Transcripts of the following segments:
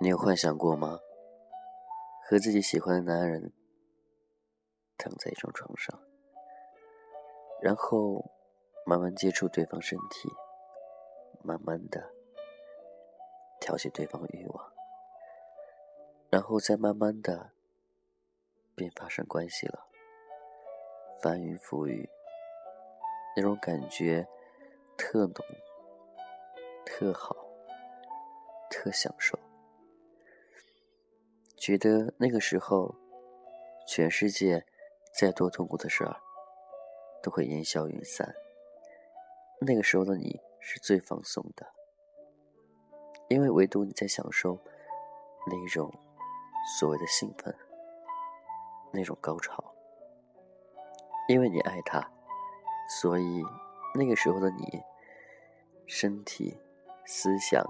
你有幻想过吗？和自己喜欢的男人躺在一张床上，然后慢慢接触对方身体，慢慢的挑起对方欲望，然后再慢慢的便发生关系了，翻云覆雨，那种感觉特浓、特好、特享受。觉得那个时候，全世界再多痛苦的事儿都会烟消云散。那个时候的你是最放松的，因为唯独你在享受那种所谓的兴奋，那种高潮。因为你爱他，所以那个时候的你，身体、思想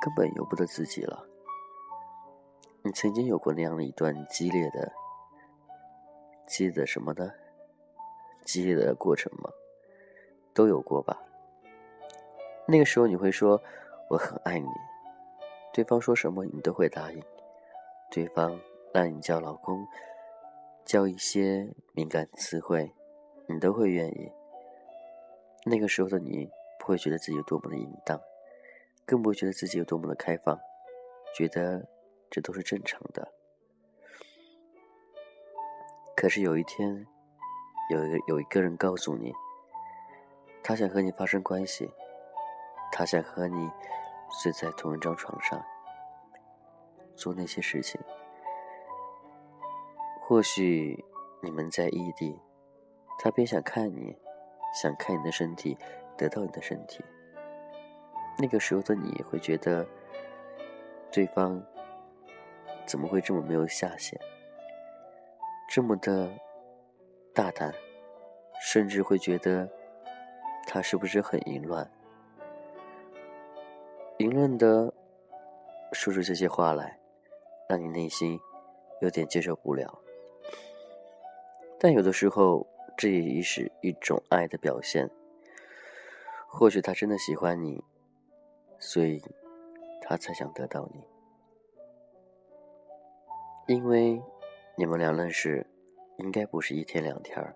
根本由不得自己了。你曾经有过那样的一段激烈的、激烈的什么呢？激烈的过程吗？都有过吧。那个时候你会说我很爱你，对方说什么你都会答应，对方让你叫老公，叫一些敏感词汇，你都会愿意。那个时候的你不会觉得自己有多么的淫荡，更不会觉得自己有多么的开放，觉得。这都是正常的。可是有一天，有一个有一个人告诉你，他想和你发生关系，他想和你睡在同一张床上，做那些事情。或许你们在异地，他便想看你，想看你的身体，得到你的身体。那个时候的你会觉得，对方。怎么会这么没有下限，这么的大胆，甚至会觉得他是不是很淫乱？淫乱的说出这些话来，让你内心有点接受不了。但有的时候，这也是一种爱的表现。或许他真的喜欢你，所以他才想得到你。因为你们俩认识，应该不是一天两天儿，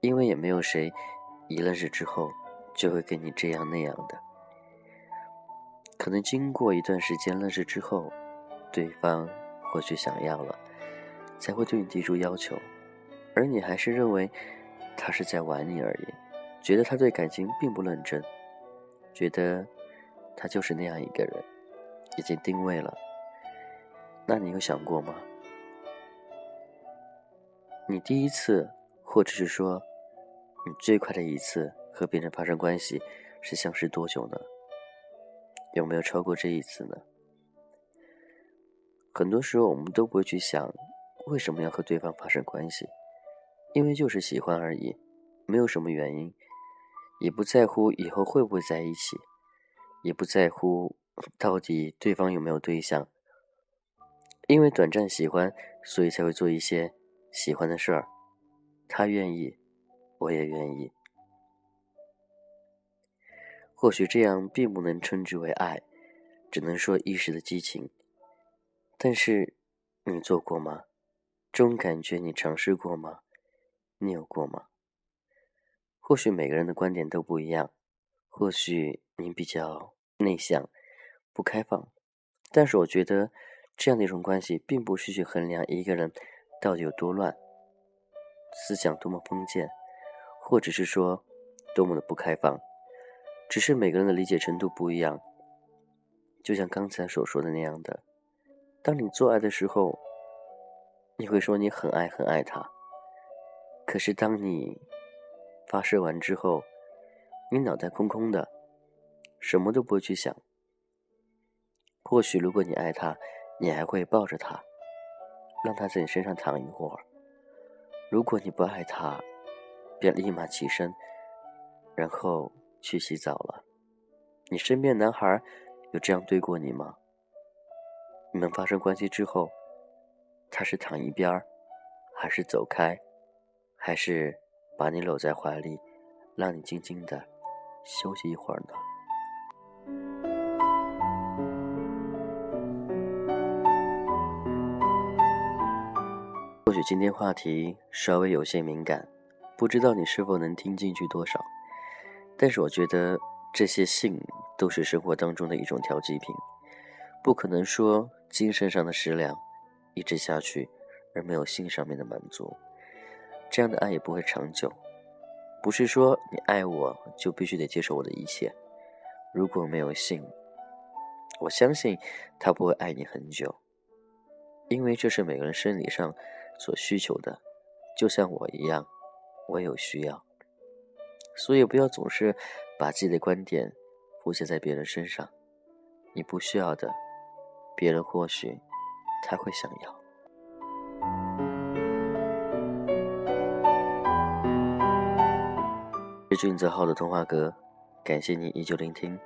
因为也没有谁一认识之后就会跟你这样那样的。可能经过一段时间认识之后，对方或许想要了，才会对你提出要求，而你还是认为他是在玩你而已，觉得他对感情并不认真，觉得他就是那样一个人，已经定位了。那你有想过吗？你第一次，或者是说，你最快的一次和别人发生关系是相识多久呢？有没有超过这一次呢？很多时候我们都不会去想，为什么要和对方发生关系，因为就是喜欢而已，没有什么原因，也不在乎以后会不会在一起，也不在乎到底对方有没有对象。因为短暂喜欢，所以才会做一些喜欢的事儿。他愿意，我也愿意。或许这样并不能称之为爱，只能说一时的激情。但是，你做过吗？这种感觉你尝试过吗？你有过吗？或许每个人的观点都不一样。或许你比较内向、不开放，但是我觉得。这样的一种关系，并不是去衡量一个人到底有多乱，思想多么封建，或者是说多么的不开放，只是每个人的理解程度不一样。就像刚才所说的那样的，当你做爱的时候，你会说你很爱很爱他，可是当你发射完之后，你脑袋空空的，什么都不会去想。或许如果你爱他，你还会抱着他，让他在你身上躺一会儿。如果你不爱他，便立马起身，然后去洗澡了。你身边男孩有这样对过你吗？你们发生关系之后，他是躺一边儿，还是走开，还是把你搂在怀里，让你静静的休息一会儿呢？或许今天话题稍微有些敏感，不知道你是否能听进去多少。但是我觉得这些性都是生活当中的一种调剂品，不可能说精神上的食粮一直下去而没有性上面的满足，这样的爱也不会长久。不是说你爱我就必须得接受我的一切，如果没有性，我相信他不会爱你很久，因为这是每个人生理上。所需求的，就像我一样，我有需要，所以不要总是把自己的观点附加在别人身上。你不需要的，别人或许他会想要。是俊泽浩的童话阁，感谢你依旧聆听。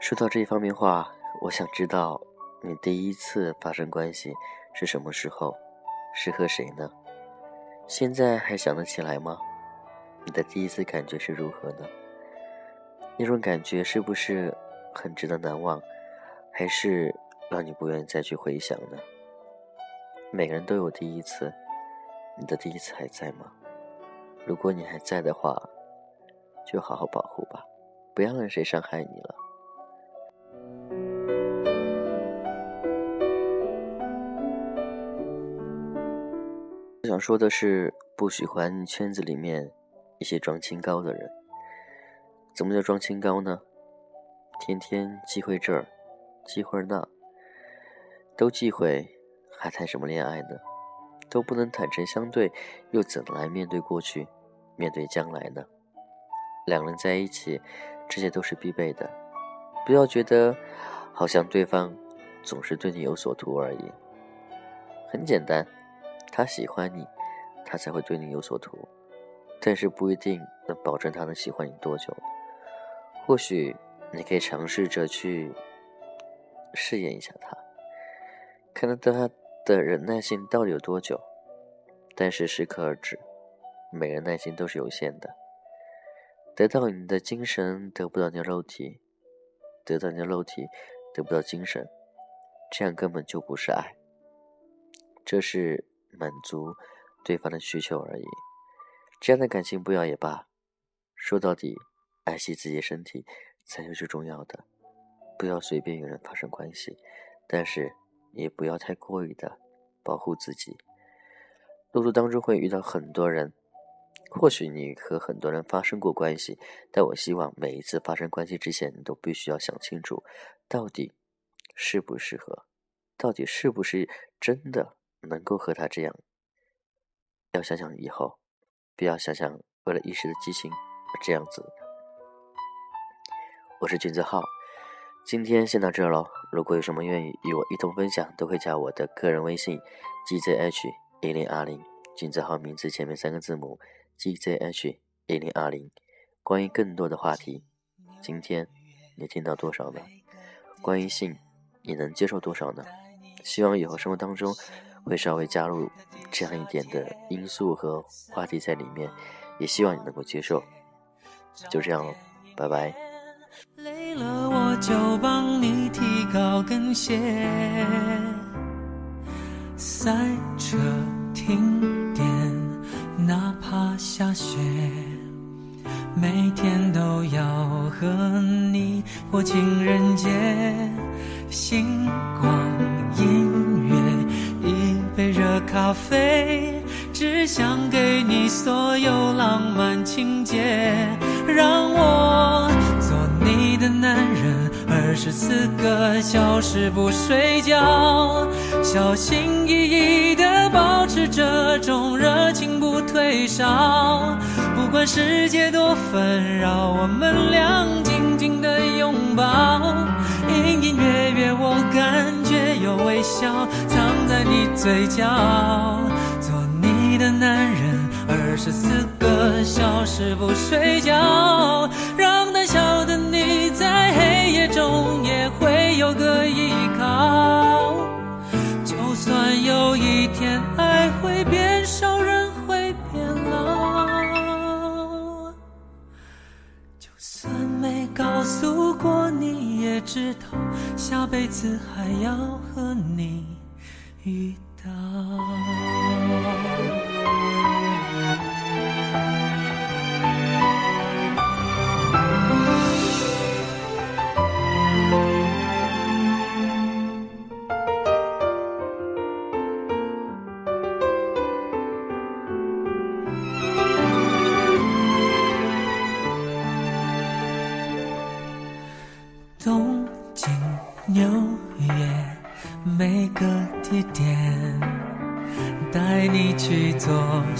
说到这一方面话，我想知道你第一次发生关系是什么时候？是和谁呢？现在还想得起来吗？你的第一次感觉是如何呢？那种感觉是不是很值得难忘，还是让你不愿意再去回想呢？每个人都有第一次，你的第一次还在吗？如果你还在的话，就好好保护吧，不要让谁伤害你了。想说的是，不喜欢圈子里面一些装清高的人。怎么叫装清高呢？天天忌讳这儿，忌讳那，都忌讳，还谈什么恋爱呢？都不能坦诚相对，又怎来面对过去，面对将来呢？两人在一起，这些都是必备的。不要觉得好像对方总是对你有所图而已。很简单。他喜欢你，他才会对你有所图，但是不一定能保证他能喜欢你多久。或许你可以尝试着去试验一下他，看看他的忍耐性到底有多久。但是适可而止，每人耐心都是有限的。得到你的精神，得不到你的肉体；得到你的肉体，得不到精神，这样根本就不是爱。这是。满足对方的需求而已，这样的感情不要也罢。说到底，爱惜自己的身体才是最重要的。不要随便与人发生关系，但是也不要太过于的保护自己。路途当中会遇到很多人，或许你和很多人发生过关系，但我希望每一次发生关系之前，你都必须要想清楚，到底适不适合，到底是不是真的。能够和他这样，要想想以后，不要想想为了一时的激情这样子。我是君子浩，今天先到这喽。如果有什么愿意与我一同分享，都可以加我的个人微信 gzh 一零二零，君子浩名字前面三个字母 gzh 一零二零。关于更多的话题，今天你听到多少呢？关于性，你能接受多少呢？希望以后生活当中。会稍微加入这样一点的因素和话题在里面，也希望你能够接受。就这样了，拜拜。累了我就帮你提高跟鞋，赛车停电，哪怕下雪，每天都要和你过情人节，星光音。杯热咖啡，只想给你所有浪漫情节，让我做你的男人，二十四个小时不睡觉，小心翼翼地保持这种热情不退烧。不管世界多纷扰，我们俩紧紧的拥抱，隐隐约约我感觉有微笑。藏你嘴角，做你的男人，二十四个小时不睡觉，让胆小的你在黑夜中也会有个依靠。就算有一天爱会变少，人会变老，就算没告诉过你，也知道下辈子还要和你。一道。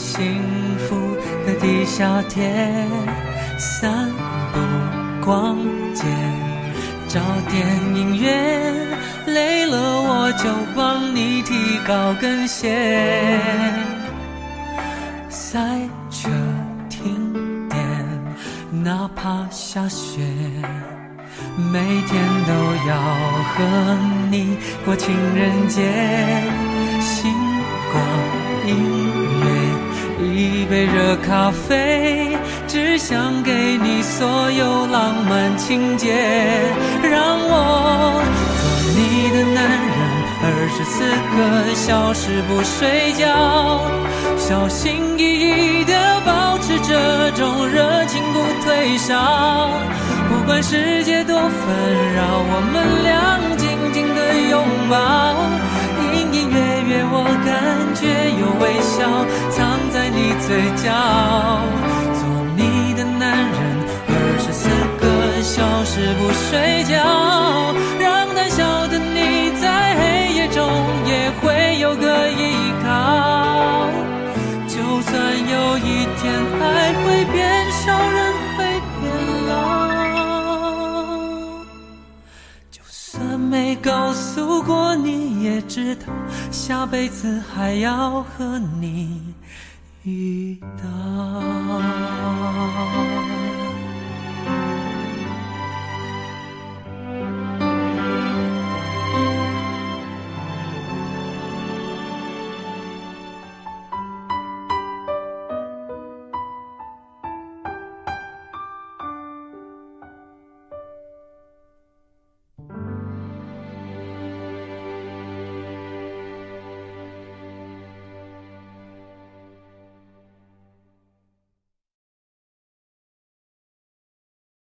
幸福的地下铁，散步、逛街，找电影院，累了我就帮你提高跟鞋，赛车、停电，哪怕下雪。每天都要和你过情人节，星光音，杯热咖啡，只想给你所有浪漫情节。让我做你的男人，二十四个小时不睡觉，小心翼翼地保持这种热情不退烧。不管世界多纷扰，我们睡觉。做你的男人，二十四个小时不睡觉，让胆小的你在黑夜中也会有个依靠。就算有一天爱会变少，人会变老。就算没告诉过你，也知道下辈子还要和你一道。